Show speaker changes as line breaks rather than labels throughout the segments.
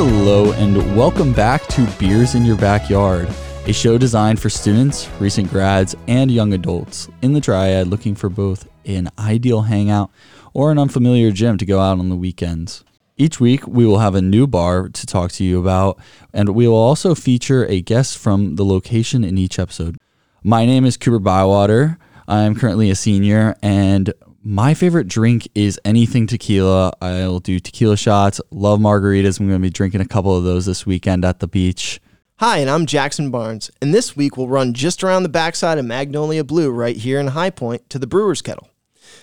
Hello, and welcome back to Beers in Your Backyard, a show designed for students, recent grads, and young adults in the triad looking for both an ideal hangout or an unfamiliar gym to go out on the weekends. Each week, we will have a new bar to talk to you about, and we will also feature a guest from the location in each episode. My name is Cooper Bywater. I am currently a senior, and my favorite drink is anything tequila. I'll do tequila shots, love margaritas. I'm going to be drinking a couple of those this weekend at the beach.
Hi, and I'm Jackson Barnes, and this week we'll run just around the backside of Magnolia Blue right here in High Point to the Brewer's Kettle.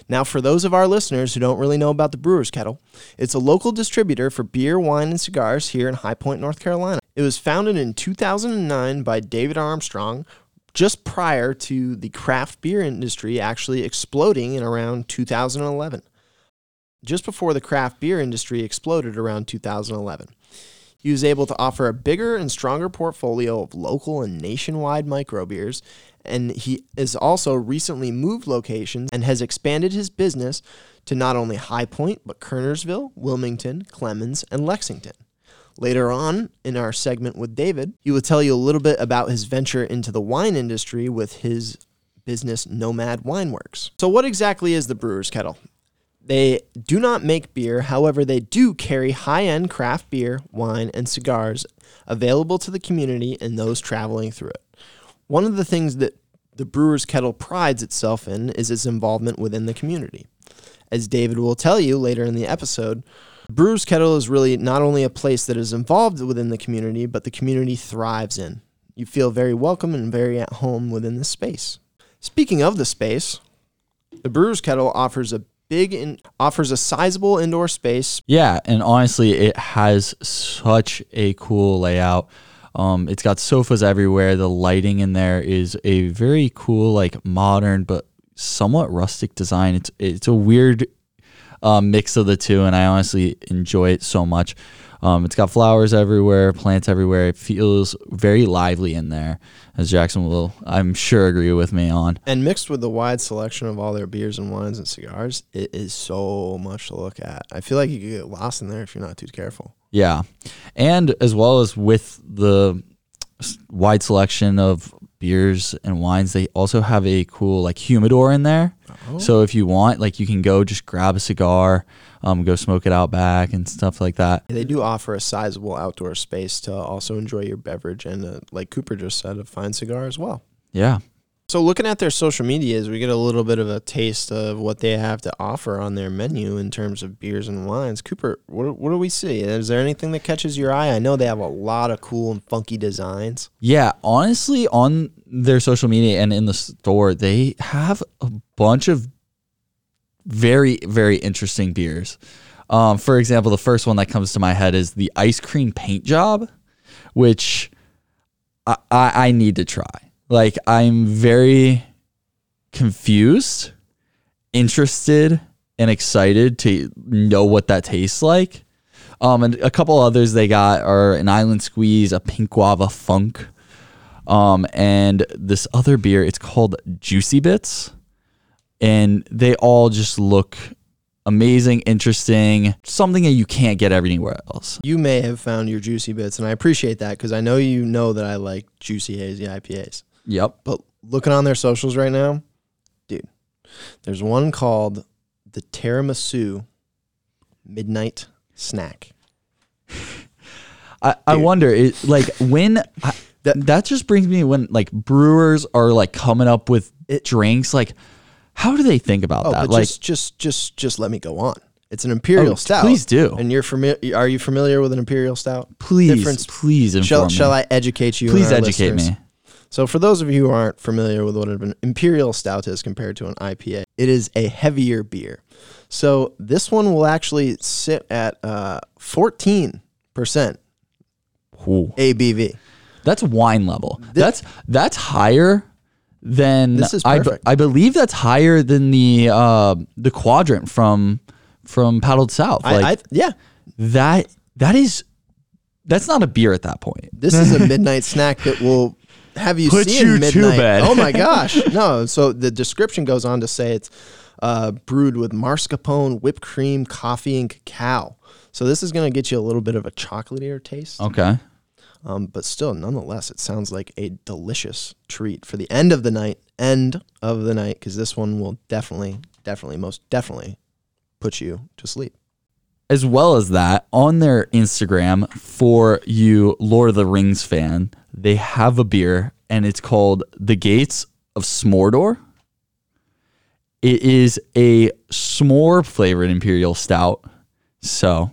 Now, for those of our listeners who don't really know about the Brewer's Kettle, it's a local distributor for beer, wine, and cigars here in High Point, North Carolina. It was founded in 2009 by David Armstrong, just prior to the craft beer industry actually exploding in around 2011. Just before the craft beer industry exploded around 2011. He was able to offer a bigger and stronger portfolio of local and nationwide microbeers, and he has also recently moved locations and has expanded his business to not only High Point, but Kernersville, Wilmington, Clemmons, and Lexington. Later on in our segment with David, he will tell you a little bit about his venture into the wine industry with his business Nomad Wineworks. So, what exactly is the Brewer's Kettle? They do not make beer, however, they do carry high end craft beer, wine, and cigars available to the community and those traveling through it. One of the things that the Brewer's Kettle prides itself in is its involvement within the community. As David will tell you later in the episode, Brewer's Kettle is really not only a place that is involved within the community, but the community thrives in. You feel very welcome and very at home within the space. Speaking of the space, the Brewer's Kettle offers a big in, offers a sizable indoor space.
Yeah, and honestly, it has such a cool layout. Um, it's got sofas everywhere. The lighting in there is a very cool, like modern but somewhat rustic design. It's it's a weird um, mix of the two, and I honestly enjoy it so much. Um, it's got flowers everywhere, plants everywhere. It feels very lively in there, as Jackson will, I'm sure, agree with me on.
And mixed with the wide selection of all their beers and wines and cigars, it is so much to look at. I feel like you could get lost in there if you're not too careful.
Yeah, and as well as with the wide selection of beers and wines, they also have a cool like humidor in there. Oh. So if you want, like you can go just grab a cigar, um, go smoke it out back and stuff like that.
They do offer a sizable outdoor space to also enjoy your beverage and, uh, like Cooper just said, a fine cigar as well.
Yeah.
So looking at their social medias, we get a little bit of a taste of what they have to offer on their menu in terms of beers and wines. Cooper, what, what do we see? Is there anything that catches your eye? I know they have a lot of cool and funky designs.
Yeah, honestly, on their social media and in the store, they have a bunch of very, very interesting beers. Um, for example, the first one that comes to my head is the ice cream paint job, which I, I, I need to try. Like I'm very confused, interested, and excited to know what that tastes like. Um, and a couple others they got are an Island Squeeze, a Pink Guava Funk, um, and this other beer. It's called Juicy Bits, and they all just look amazing, interesting, something that you can't get anywhere else.
You may have found your juicy bits, and I appreciate that because I know you know that I like juicy hazy IPAs.
Yep.
But looking on their socials right now, dude, there's one called the Tiramisu Midnight Snack.
I, I wonder, it, like when I, that that just brings me when like brewers are like coming up with it, drinks, like how do they think about
oh,
that?
like just just just just let me go on. It's an imperial oh, stout.
Please do.
And you're familiar? Are you familiar with an imperial stout?
Please, Difference, please inform
shall,
me.
Shall I educate you?
Please educate
listeners?
me.
So, for those of you who aren't familiar with what an imperial stout is compared to an IPA, it is a heavier beer. So, this one will actually sit at uh, 14% Ooh. ABV.
That's wine level. This, that's that's higher than
this is
I,
perfect.
I believe that's higher than the uh, the quadrant from from paddled south.
Like I, I, yeah,
that that is that's not a beer at that point.
This is a midnight snack that will have you
Put
seeing
you
midnight. oh my gosh, no! So the description goes on to say it's uh, brewed with mascarpone, whipped cream, coffee, and cacao. So this is going to get you a little bit of a chocolatier taste.
Okay.
Um, but still, nonetheless, it sounds like a delicious treat for the end of the night. End of the night, because this one will definitely, definitely, most definitely put you to sleep.
As well as that, on their Instagram, for you Lord of the Rings fan, they have a beer and it's called The Gates of Smordor. It is a s'more flavored imperial stout. So,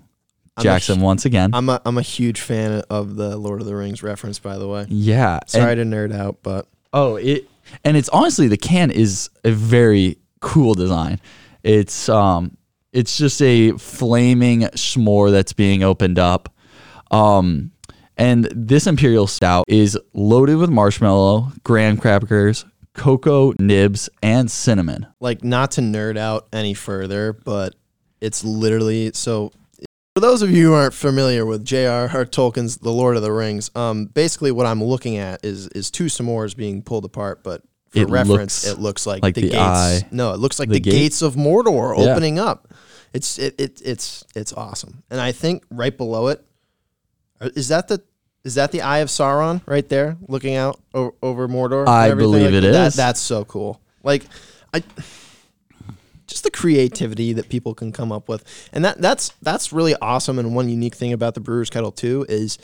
I'm
Jackson,
hu-
once again,
I'm a, I'm a huge fan of the Lord of the Rings reference, by the way.
yeah. and-
Sorry to nerd out, but
Oh, it and it's honestly the can is a very cool design. It's um it's just a flaming s'more that's being opened up. Um and this imperial stout is loaded with marshmallow, graham crackers, cocoa nibs, and cinnamon.
like not to nerd out any further, but it's literally so. For those of you who aren't familiar with J.R.R. Tolkien's The Lord of the Rings, um, basically what I'm looking at is is two s'mores being pulled apart, but for
It
reference,
looks
it looks like,
like
the,
the
gates.
eye.
No, it looks like
The
the,
gate?
gates of Mordor
Yeah.
opening up. It's it, it it's it's awesome, and I think right below it uh, that the is that the Eye of Sauron right there, looking out over, over Mordor?
I believe
Like,
it
that-
is.
That's so cool. Like I just the creativity that people can come up with and that that's that's really awesome and one unique thing about the brewers kettle too is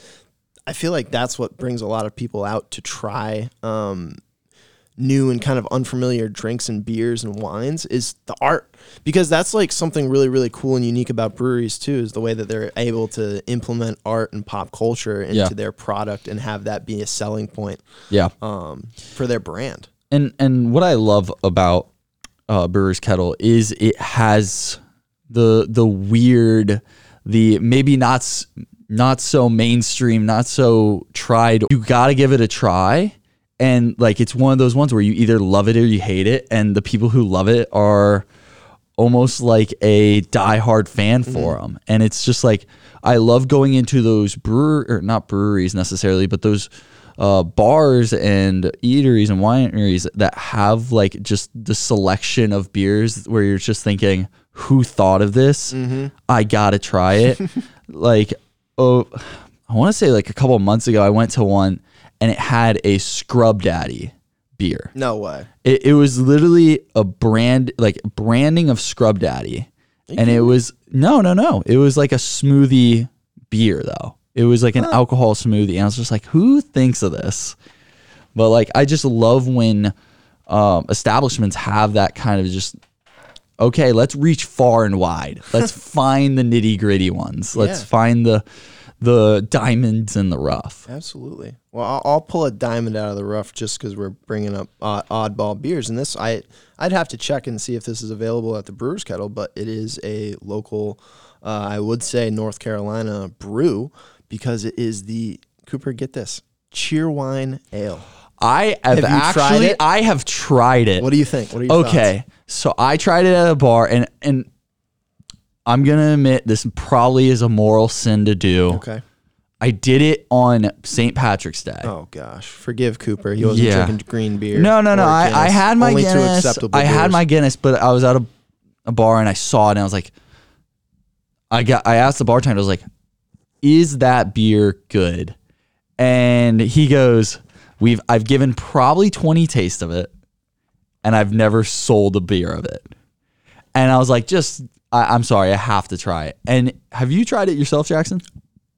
i feel like that's what brings a lot of people out to try um, new and kind of unfamiliar drinks and beers and wines is the art because that's like something really really cool and unique about breweries too is the way that they're able to implement art and pop culture into
Yeah.
their product and have that be a selling point
Yeah.
um, for their brand
and and what I love about uh, Brewer's Kettle is it has the the weird, the maybe not not so mainstream, not so tried. You got to give it a try, and like it's one of those ones where you either love it or you hate it, and the people who love it are almost like a diehard fan for them. And it's just like I love going into those brewer or not breweries necessarily, but those uh, bars and eateries and wineries that have like just the selection of beers where you're just thinking, who thought of this? I gotta try it. like, oh, I want to say like a couple of months ago, I went to one and it had a Scrub Daddy beer.
no way
It, it was literally a brand, like branding of Scrub Daddy. And it was, no, no, no. It was like a smoothie beer, though. It was like an alcohol smoothie. And I was just like, who thinks of this? But like, I just love when um, establishments have that kind of just, okay, let's reach far and wide. Let's find the nitty gritty ones. Let's
Yeah.
find the, the diamonds in the rough.
Absolutely. Well, I'll, I'll pull a diamond out of the rough just because we're bringing up odd, oddball beers, and this I I'd have to check and see if this is available at the Brewers Kettle, but it is a local, uh, I would say North Carolina brew because it is the Cooper. Get this, Cheerwine Ale.
I have,
Have
actually. I have tried it.
What do you think? What are your
Okay, so I tried it at a bar, and and I'm gonna admit this probably is a moral sin to do.
Okay.
I did it on St. Patrick's Day.
Oh gosh, forgive Cooper. He wasn't
Yeah.
drinking green beer.
no, no, no.
or
I, I
Guinness.
had my
Only two
Guinness.
acceptable
I had
beers.
my Guinness, but I was at a, a bar and I saw it, and I was like, I got. I asked the bartender. I was like, "Is that beer good?" And he goes, "We've. I've given probably 20 tastes of it, and I've never sold a beer of it." And I was like, "Just, I, I'm sorry, I have to try it." And have you tried it yourself, Jackson?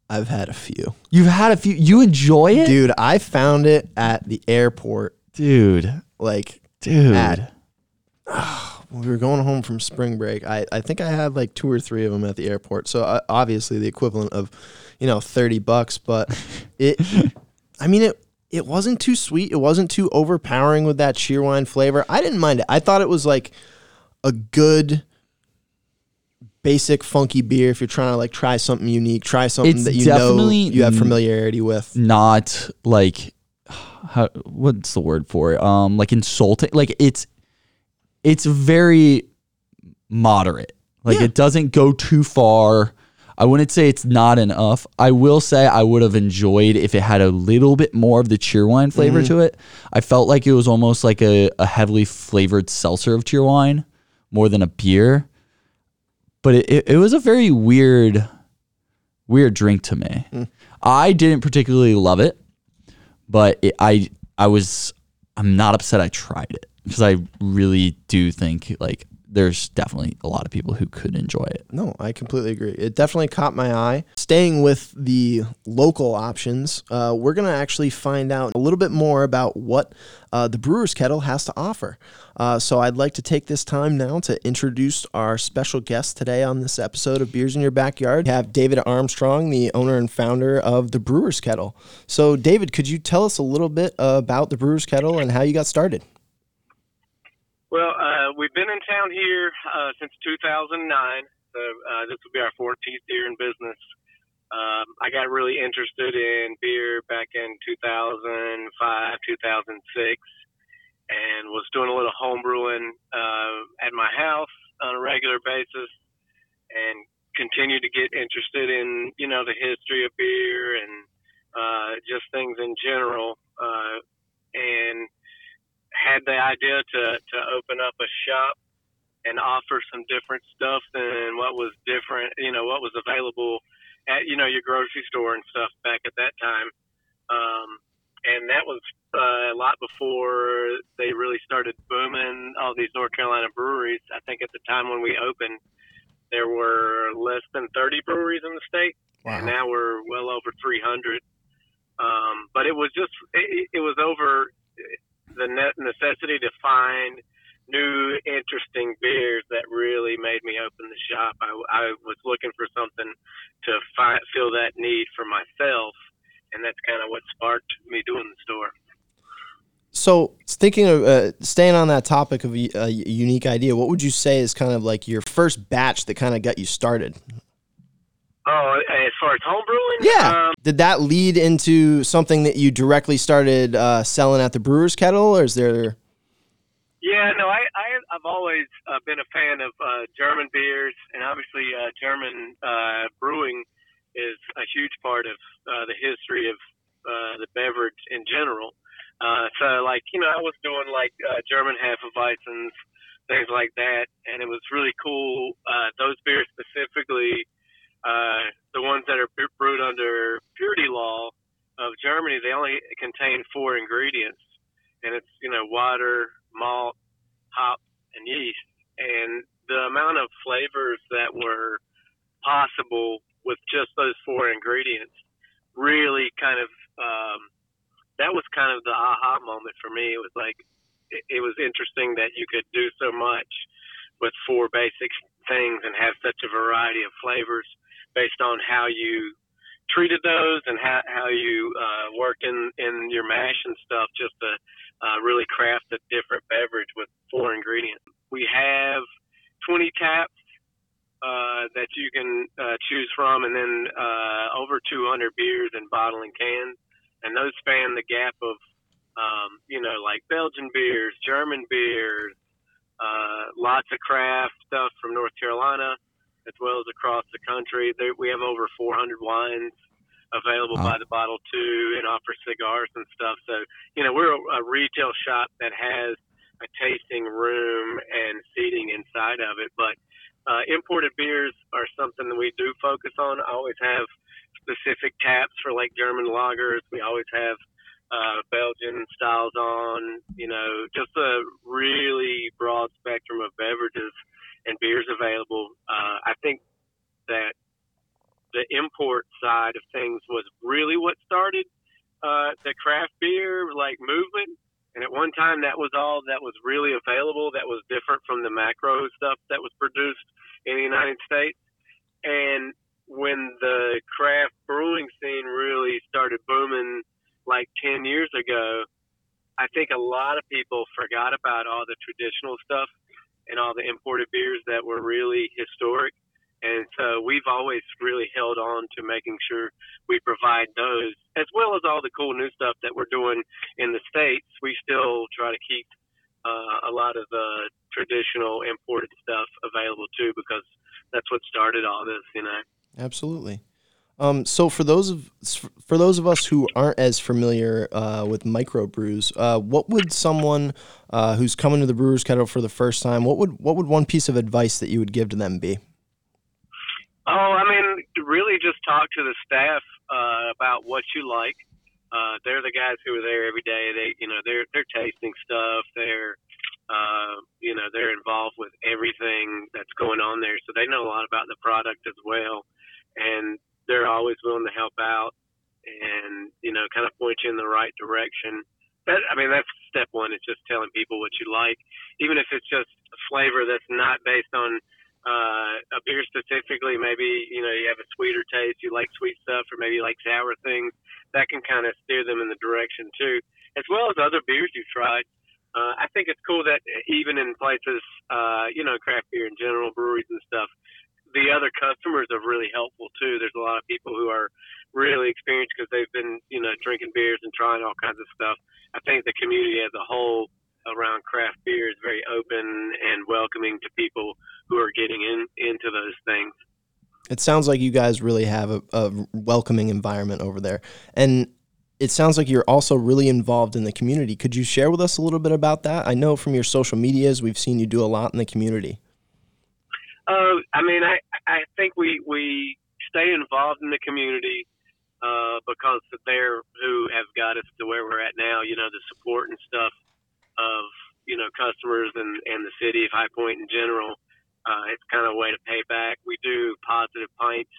I've had a few.
You've had a few. You enjoy it,
Dude, I found it at the airport.
dude.
Like
Dude.
At- when we were going home from spring break, I, I think I had like two or three of them at the airport. So uh, obviously the equivalent of, you know, 30 bucks, but it, I mean, it, it wasn't too sweet. It wasn't too overpowering with that Cheerwine flavor. I didn't mind it. I thought it was like a good basic funky beer if you're trying to like try something unique, try something
It's
that you know you have familiarity with.
not like how what's the word for it um like insulting like it's it's very moderate like
Yeah.
it doesn't go too far i wouldn't say it's not enough i will say i would have enjoyed if it had a little bit more of the cheerwine flavor
Mm-hmm.
to it i felt like it was almost like a, a heavily flavored seltzer of cheerwine more than a beer. But it, it, it was a very weird, weird drink to me.
Mm.
I didn't particularly love it, but it, I I was I'm not upset I tried it because I really do think like there's definitely a lot of people who could enjoy it.
No, I completely agree. It definitely caught my eye. Staying with the local options, uh, we're going to actually find out a little bit more about what uh, the Brewer's Kettle has to offer. Uh, so I'd like to take this time now to introduce our special guest today on this episode of Beers in Your Backyard. We have David Armstrong, the owner and founder of the Brewer's Kettle. So, David, could you tell us a little bit about the Brewer's Kettle and how you got started?
Well, uh, we've been in town here uh, since 2009, so uh, this will be our 14th year in business. Um, I got really interested in beer back in 2005, 2006, and was doing a little home brewing uh, at my house on a regular basis, and continued to get interested in you know the history of beer and uh, just things in general, uh, and had the idea to to open up a shop and offer some different stuff than what was different, you know, what was available at you know your grocery store and stuff back at that time. Um, and that was uh, a lot before they really started booming all these North Carolina breweries. I think at the time when we opened, there were less than 30 breweries in the state, wow. and now we're well over 300. Um, but it was just it, it was over the necessity to find new interesting beers that really made me open the shop. I, I was looking for something to fill that need for myself, and that's kind of what sparked me doing the store.
So, thinking of uh, staying on that topic of a, a unique idea, what would you say is kind of like your first batch that kind of got you started?
Oh, as far as home brewing?
Yeah. Um, Did that lead into something that you directly started uh, selling at the brewer's kettle, or is there?
Yeah, no, I, I have always uh, been a fan of uh, German beers, and obviously uh, German uh, brewing is a huge part of uh, the history of the beverage in general. so, like, you know, I was doing like German half Hefeweizens, things like that, and it was really cool. those beers specifically uh, the ones that are brewed under purity law of Germany, they only contain four ingredients, and it's you know water, malt, hop, and yeast. And the amount of flavors that were possible with just those four ingredients really kind of um, that was kind of the aha moment for me. It was like it, it was interesting that you could do so much with four basic things and have such a variety of flavors based on how you treated those and how, how you uh, work in, in your mash and stuff just to uh, really craft a different beverage with four ingredients. We have 20 taps uh, that you can uh, choose from, and then uh, over 200 beers in bottle and can, and those span the gap of, um, you know, like Belgian beers, German beers, uh, lots of craft stuff from North Carolina, as well as across the country. There, we have over 400 wines available by the bottle too, and offer cigars and stuff. So you know we're a, a retail shop that has a tasting room and seating inside of it, but uh, imported beers are something that we do focus on. I always have specific taps for like German lagers. We always have uh, Belgian styles on, you know, just a really broad spectrum of beverages and beers available. Uh, I think that the import side of things was really what started uh, the craft beer like movement. And at one time, that was all that was really available. That was different from the macro stuff that was produced in the United States. And when the craft brewing scene really started booming, like ten years ago, I think a lot of people forgot about all the traditional stuff and all the imported beers that were really historic. And so we've always really held on to making sure we provide those, as well as all the cool new stuff that we're doing in the States. We still try to keep uh, a lot of the traditional imported stuff available too, because that's what started all this, you know.
Absolutely. Um, so for those of for those of us who aren't as familiar uh, with microbrews, uh, what would someone uh, who's coming to the Brewers Kettle for the first time, what would what would one piece of advice that you would give to them be?
Oh, I mean, really just talk to the staff uh, about what you like. Uh, they're the guys who are there every day. They, you know, they're they're tasting stuff. They're, uh, you know, they're involved with everything that's going on there, so they know a lot about the product as well. And they're always willing to help out and you know kind of point you in the right direction. That I mean that's step one. It's just telling people what you like, even if it's just a flavor that's not based on uh, a beer specifically. Maybe you know you have a sweeter taste, you like sweet stuff, or maybe you like sour things. That can kind of steer them in the direction too, as well as other beers you've tried. Uh, I think it's cool that even in places, uh, you know, craft beer in general, breweries and stuff, the other customers are really helpful too. There's a lot of people who are really experienced because they've been, you know, drinking beers and trying all kinds of stuff. I think the community as a whole around craft beer is very open and welcoming to people who are getting in into those things.
It sounds like you guys really have a, a welcoming environment over there, and it sounds like you're also really involved in the community. Could you share with us a little bit about that? I know from your social medias we've seen you do a lot in the community.
Uh, I mean, I I think we we stay involved in the community uh, because they're who have got us to where we're at now. You know, the support and stuff of you know customers and and the city of High Point in general. Uh, it's kind of a way to pay back. We do positive pints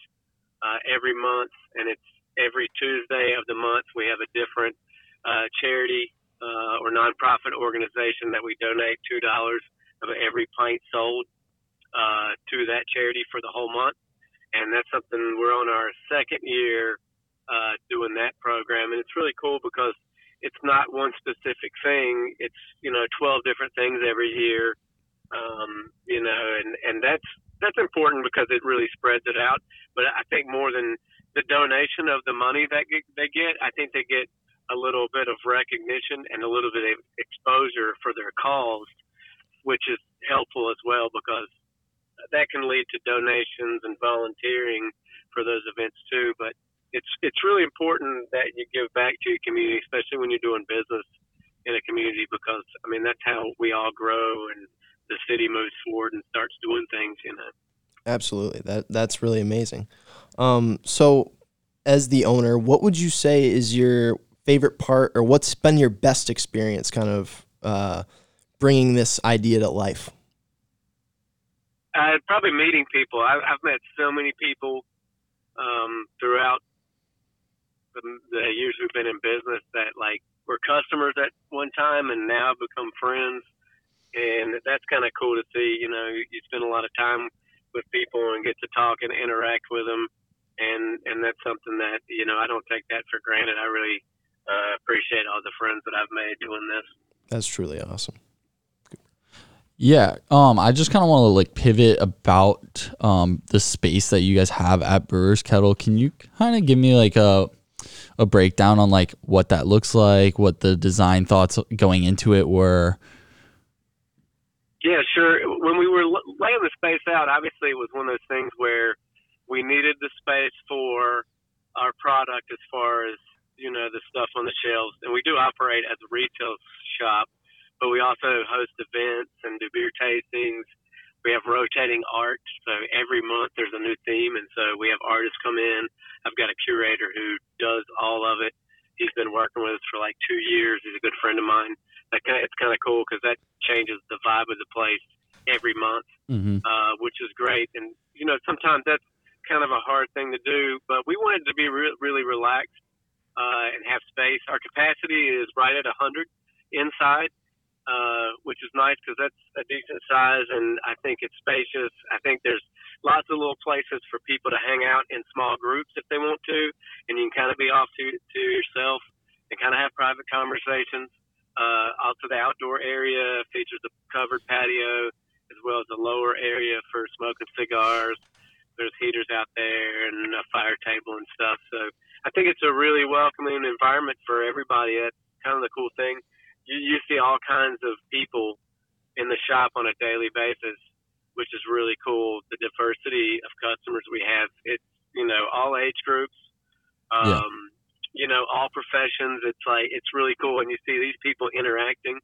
uh, every month, and it's every Tuesday of the month. We have a different uh, charity uh, or nonprofit organization that we donate two dollars of every pint sold to that charity for the whole month. And that's something we're on our second year uh, doing that program. And it's really cool because it's not one specific thing. It's, you know, 12 different things every year. Um, you know, and, and that's, that's important because it really spreads it out. But I think more than the donation of the money that they get, I think they get a little bit of recognition and a little bit of exposure for their cause, which is helpful as well because that can lead to donations and volunteering for those events too. But it's it's really important that you give back to your community, especially when you're doing business in a community, because I mean that's how we all grow and the city moves forward and starts doing things. You know.
Absolutely, that that's really amazing. Um, so, as the owner, what would you say is your favorite part, or what's been your best experience, kind of uh, bringing this idea to life?
Uh, probably meeting people. I've, I've met so many people um, throughout the, the years we've been in business that like were customers at one time and now become friends, and that's kind of cool to see. You know, you spend a lot of time with people and get to talk and interact with them, and and that's something that you know I don't take that for granted. I really uh, appreciate all the friends that I've made doing this.
That's truly awesome.
Yeah, um, I just kind of want to like pivot about um the space that you guys have at Brewers Kettle. Can you kind of give me like a a breakdown on like what that looks like, what the design thoughts going into it were?
Yeah, sure. When we were laying the space out, obviously it was one of those things where we needed the space for our product as far as you know the stuff on the shelves, and we do operate as a retail shop but we also host events and do beer tastings. We have rotating art, so every month there's a new theme, and so we have artists come in. I've got a curator who does all of it. He's been working with us for like two years. He's a good friend of mine. That kind of, it's kind of cool because that changes the vibe of the place every month, mm-hmm. uh, which is great. And you know, sometimes that's kind of a hard thing to do, but we wanted to be re- really relaxed uh, and have space. Our capacity is right at 100 inside, uh, which is nice because that's a decent size and I think it's spacious. I think there's lots of little places for people to hang out in small groups if they want to, and you can kind of be off to to yourself and kind of have private conversations. Uh, also, the outdoor area features a covered patio as well as a lower area for smoking cigars. There's heaters out there and a fire table and stuff. So I think it's a really welcoming environment for everybody. That's kind of the cool thing you, you see all kinds of people in the shop on a daily basis, which is really cool. The diversity of customers we have, it's you know all age groups. Um,
Yeah.
You know, all professions. It's like it's really cool when you see these people interacting,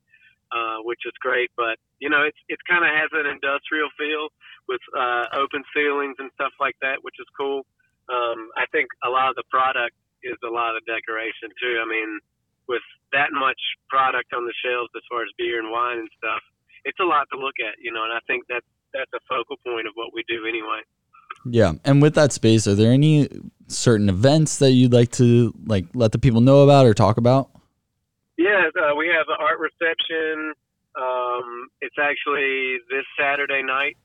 uh, which is great. But you know, it's it's kind of has an industrial feel with uh, open ceilings and stuff like that, which is cool. Um, I think a lot of the product is a lot of decoration too. I mean, with that much product on the shelves as far as beer and wine and stuff, it's a lot to look at, you know. And I think that's that's a focal point of what we do anyway.
Yeah, and with that space, are there any certain events that you'd like to like let the people know about or talk about?
Yeah, uh, we have an art reception. Um, it's actually this Saturday night.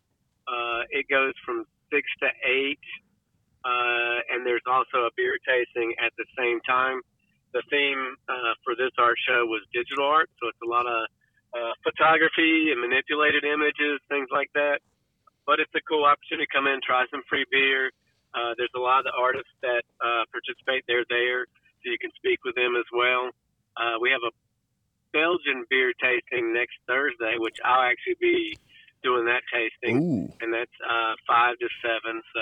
Uh, it goes from six to eight, uh, and there's also a beer tasting at the same time. The theme uh, for this art show was digital art, so it's a lot of uh, photography and manipulated images, things like that. But it's a cool opportunity to come in, try some free beer. Uh, there's a lot of the artists that uh, participate. They're there, so you can speak with them as well. Uh, we have a Belgian beer tasting next Thursday, which I'll actually be doing that tasting,
Ooh.
and that's uh, five to seven. So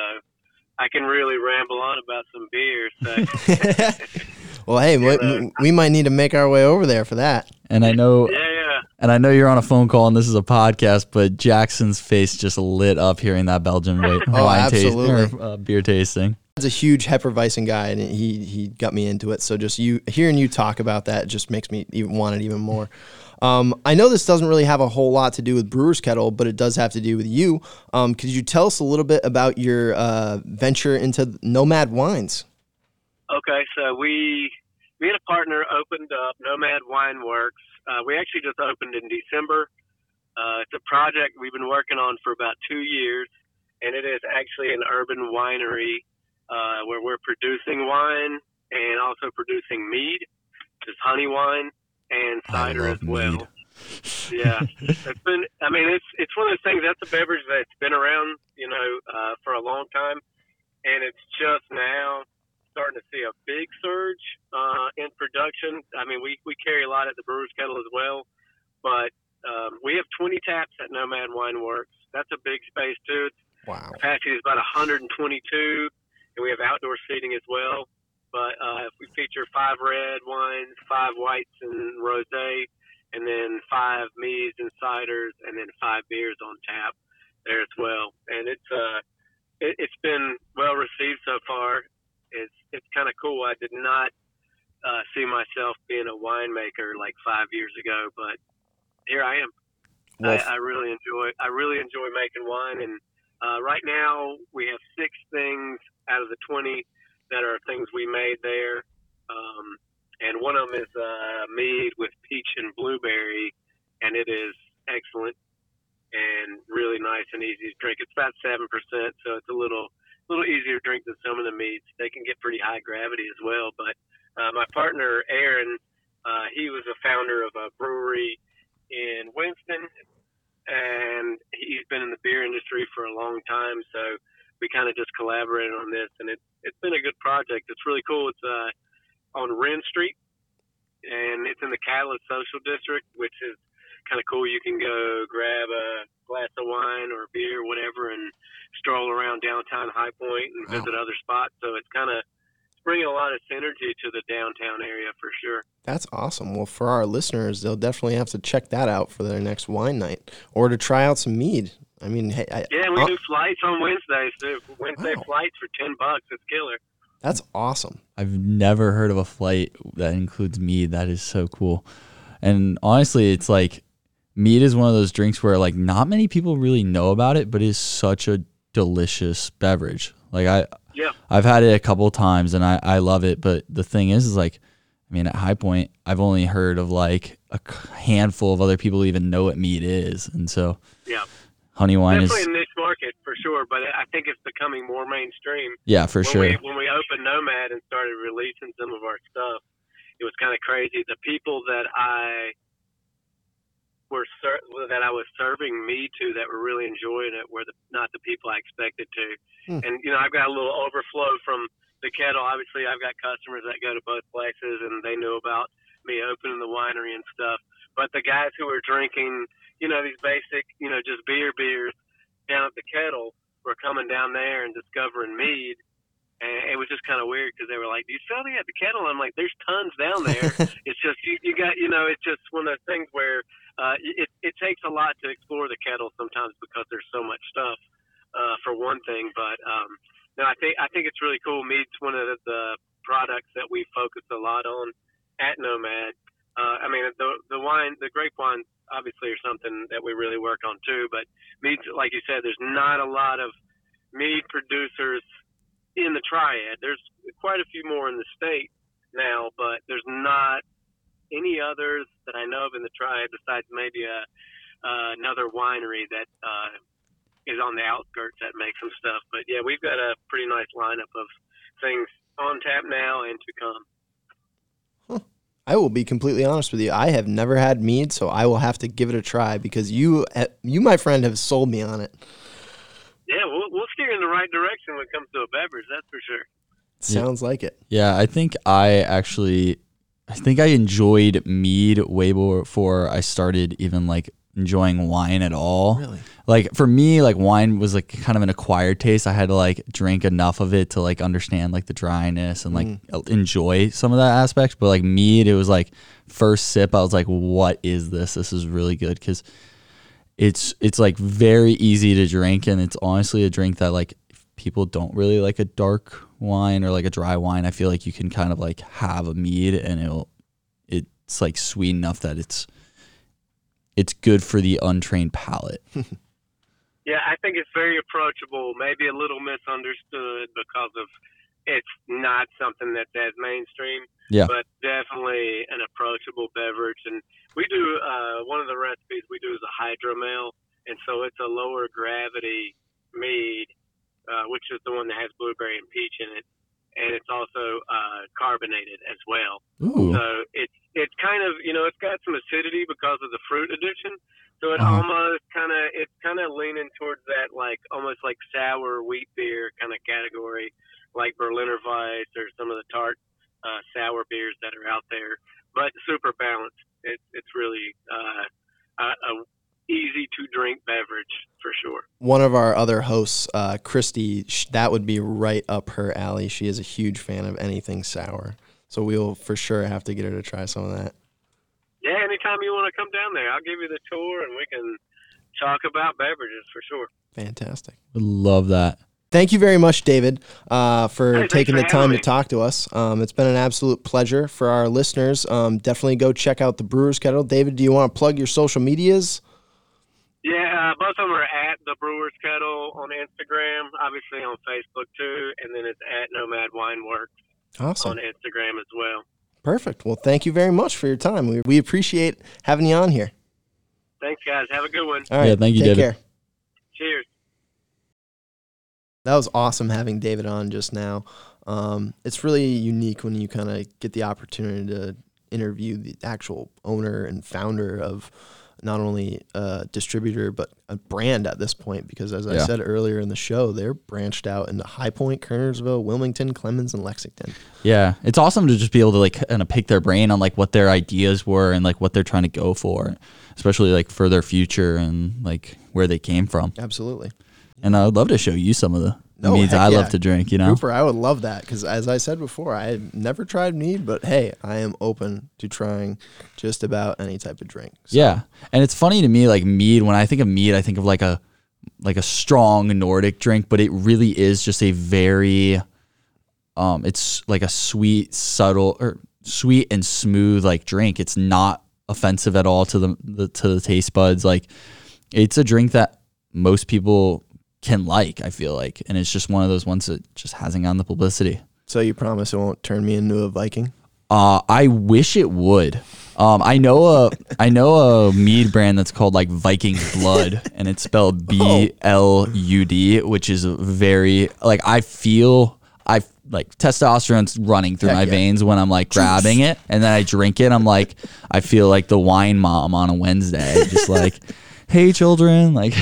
I can really ramble on about some beer. So
well, hey, we, we might need to make our way over there for that.
And I know
yeah, yeah.
and I know you're on a phone call and this is a podcast, but Jackson's face just lit up hearing that Belgian wa-
Oh,
wine tasting or uh, beer tasting.
He's a huge Hefeweizen guy, and he he got me into it. So just you hearing you talk about that just makes me even want it even more. Um, I know this doesn't really have a whole lot to do with Brewer's Kettle, but it does have to do with you. Um, could you tell us a little bit about your uh, venture into Nomad Wines?
Okay, so we we had a partner opened up Nomad Wine Works. Uh, we actually just opened in December. Uh, it's a project we've been working on for about two years, and it is actually an urban winery uh, where we're producing wine and also producing mead, which is honey wine, and cider as well.
mead.
yeah, it's been. I mean, it's it's one of those things. That's a beverage that's been around, you know, uh, for a long time, and it's just now starting to see a big surge uh, in production. I mean, we we carry a lot at the Brewers Kettle as well, but um, we have 20 taps at Nomad Wine Works. That's a big space too. It's
Wow.
capacity is about 122, and we have outdoor seating as well. But uh, we feature five red wines, five whites and rosé, and then five meads and ciders, and then five beers on tap there as well. And it's uh, it, it's been well received so far. It's it's kind of cool. I did not uh, see myself being a winemaker like five years ago, but here I am.
Well,
I, I really enjoy I really enjoy making wine, and uh, right now we have six things out of the twenty that are things we made there, um, and one of them is uh, mead with peach and blueberry, and it is excellent and really nice and easy to drink. It's about seven percent, so it's a little little easier to drink than some of the meads. They can get pretty high gravity as well, but uh, my partner Aaron, uh, he was a founder of a brewery in Winston, and he's been in the beer industry for a long time. So we kind of just collaborated on this, and it's it's been a good project. It's really cool. It's uh, on Wrenn Street, and it's in the Catalyst Social District, which is kind of cool. You can go grab a glass of wine or beer, or whatever, and stroll around downtown High Point and
Wow.
visit other spots. So it's kind of bringing a lot of synergy to the downtown area for sure.
That's awesome. Well, for our listeners, they'll definitely have to check that out for their next wine night or to try out some mead. I mean, hey, I,
Yeah, we
uh,
do flights on Wednesdays too. Wednesday
Wow.
flights for ten bucks. It's killer.
that's awesome.
I've never heard of a flight that includes mead. That is so cool. And honestly, it's like mead is one of those drinks where like not many people really know about it, but it's such a delicious beverage. Like I
Yeah.
I've had it a couple times and I, I love it, but the thing is is like I mean at High Point, I've only heard of like a handful of other people who even know what mead is. And so
Yeah.
honey wine is
Definitely a niche market for sure, but I think it's becoming more mainstream.
yeah, for
when
sure.
we when we opened Nomad and started releasing some of our stuff, it was kind of crazy. The people that I were ser- that I was serving mead to that were really enjoying it were the, not the people I expected to.
Hmm.
And you know, I've got a little overflow from the kettle. Obviously, I've got customers that go to both places, and they knew about me opening the winery and stuff. But the guys who were drinking, you know, these basic, you know, just beer beers down at the kettle were coming down there and discovering mead and it was just kind of weird because they were like, "Do you sell the at the kettle?" I'm like, "There's tons down there. it's just you, you got you know, it's just one of those things where uh, it it takes a lot to explore the kettle sometimes because there's so much stuff uh, for one thing. But um, no, I think I think it's really cool. Mead's one of the, the products that we focus a lot on at Nomad. Uh, I mean, the the wine, the grape wines, obviously, are something that we really work on too. But mead, like you said, there's not a lot of mead producers in the triad. There's quite a few more in the state now, but there's not any others that I know of in the triad besides maybe a uh, another winery that uh, is on the outskirts that makes some stuff. But yeah, we've got a pretty nice lineup of things on tap now and to come.
I will be completely honest with you. I have never had mead, so I will have to give it a try because you, eh, you, my friend, have sold me on it.
Yeah, we'll, we'll steer in the right direction when it comes to a beverage. That's for sure.
Sounds like it.
Yeah, I think I actually, I think I enjoyed mead way before I started even like enjoying wine at all.
Really?
Like for me, like wine was like kind of an acquired taste. I had to like drink enough of it to like understand like the dryness and like
Mm.
enjoy some of that aspect. But like mead, it was like first sip, I was like, "What is this? This is really good." Because it's it's like very easy to drink, and it's honestly a drink that like people don't really like a dark wine or like a dry wine. I feel like you can kind of like have a mead, and it'll it's like sweet enough that it's it's good for the untrained palate.
Yeah, I think it's very approachable, maybe a little misunderstood because of it's not something that's as mainstream.
Yeah.
But definitely an approachable beverage. And we do uh, one of the recipes we do is a hydromel, and so it's a lower gravity mead, uh, which is the one that has blueberry and peach in it, and it's also uh, carbonated as well.
Ooh.
So it's it's kind of you know it's got some acidity because of the fruit addition. So it
Uh-huh.
almost kind of it's kind of leaning towards that like almost like sour wheat beer kind of category, like Berliner Weisse or some of the tart uh, sour beers that are out there. But super balanced. It's it's really uh, a, a easy to drink beverage for sure.
One of our other hosts, uh, Christy, sh- that would be right up her alley. She is a huge fan of anything sour. So we'll for sure have to get her to try some of that.
Yeah, anytime you want to come down there, I'll give you the tour and we can talk about beverages for sure.
Fantastic.
Would love that.
Thank you very much, David, uh, for
Hey,
taking
for
the time
having
to talk to us. Um, it's been an absolute pleasure for our listeners. Um, definitely go check out the Brewers Kettle. David, do you want to plug your social medias?
Yeah, uh, both of them are at the Brewers Kettle on Instagram, obviously on Facebook too, and then it's at Nomad Wineworks
Awesome.
on Instagram as well.
Perfect. Well, thank you very much for your time. We, we appreciate having you on here.
Thanks, guys. Have a good one.
All right.
Yeah, thank you,
Take
David.
care.
Cheers.
That was awesome having David on just now. Um, it's really unique when you kind of get the opportunity to interview the actual owner and founder of not only a distributor but a brand at this point. Because as I said earlier in the show, they're branched out into High Point, Kernersville, Wilmington, Clemmons, and Lexington.
Yeah, it's awesome to just be able to like kind of pick their brain on like what their ideas were and like what they're trying to go for, especially like for their future and like where they came from.
Absolutely.
And I would love to show you some of the
No,
meads I
yeah.
love to drink. You know,
Cooper, I would love that because, as I said before, I had never tried mead, but hey, I am open to trying just about any type of drink. So,
Yeah, and it's funny to me like mead. When I think of mead, I think of like a like a strong Nordic drink, but it really is just a very um. It's like a sweet, subtle or sweet and smooth like drink. It's not offensive at all to the, the to the taste buds. Like it's a drink that most people can like. I feel like, and it's just one of those ones that just hasn't gotten the publicity.
So you promise it won't turn me into a Viking?
Uh, I wish it would. Um, I know a I know a mead brand that's called like Viking Blood, and it's spelled B L U D, which is very like I feel I like testosterone's running through
Heck
my
yeah.
veins when I'm like grabbing it, and then I drink it. I'm like I feel like the wine mom on a Wednesday, just like, hey children, like.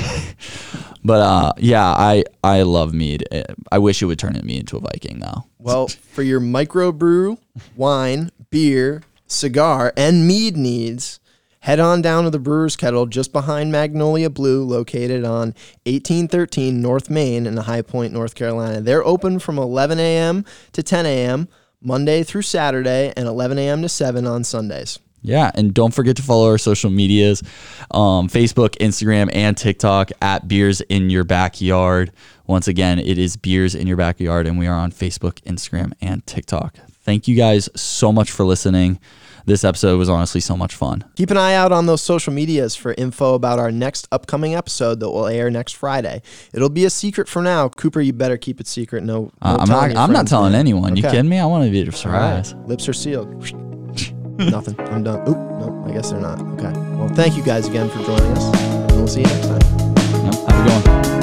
But uh, yeah, I I love mead. Uh, I wish it would turn me into a Viking though.
Well, for your microbrew, wine, beer, cigar, and mead needs, Head on down to the Brewer's Kettle just behind Magnolia Blue, located on 1813 North Main in High Point, North Carolina. They're open from 11 a.m. to 10 a.m. Monday through Saturday and 11 a.m. to 7 on Sundays.
Yeah, and don't forget to follow our social medias um, Facebook, Instagram, and TikTok at Beers in Your Backyard. Once again, it is Beers in Your Backyard, and we are on Facebook, Instagram, and TikTok. Thank you guys so much for listening. This episode was honestly so much fun.
Keep an eye out on those social medias for info about our next upcoming episode that will air next Friday. It'll be a secret for now. Cooper, you better keep it secret. No, no
Uh, I'm not. I'm not telling
man.
anyone. You kidding me? I want to be a surprise.
right. Lips are sealed. Nothing. I'm done. Oop. Nope. I guess they're not. Okay. Well, thank you guys again for joining us. And we'll see you next time.
Yep, have a good one.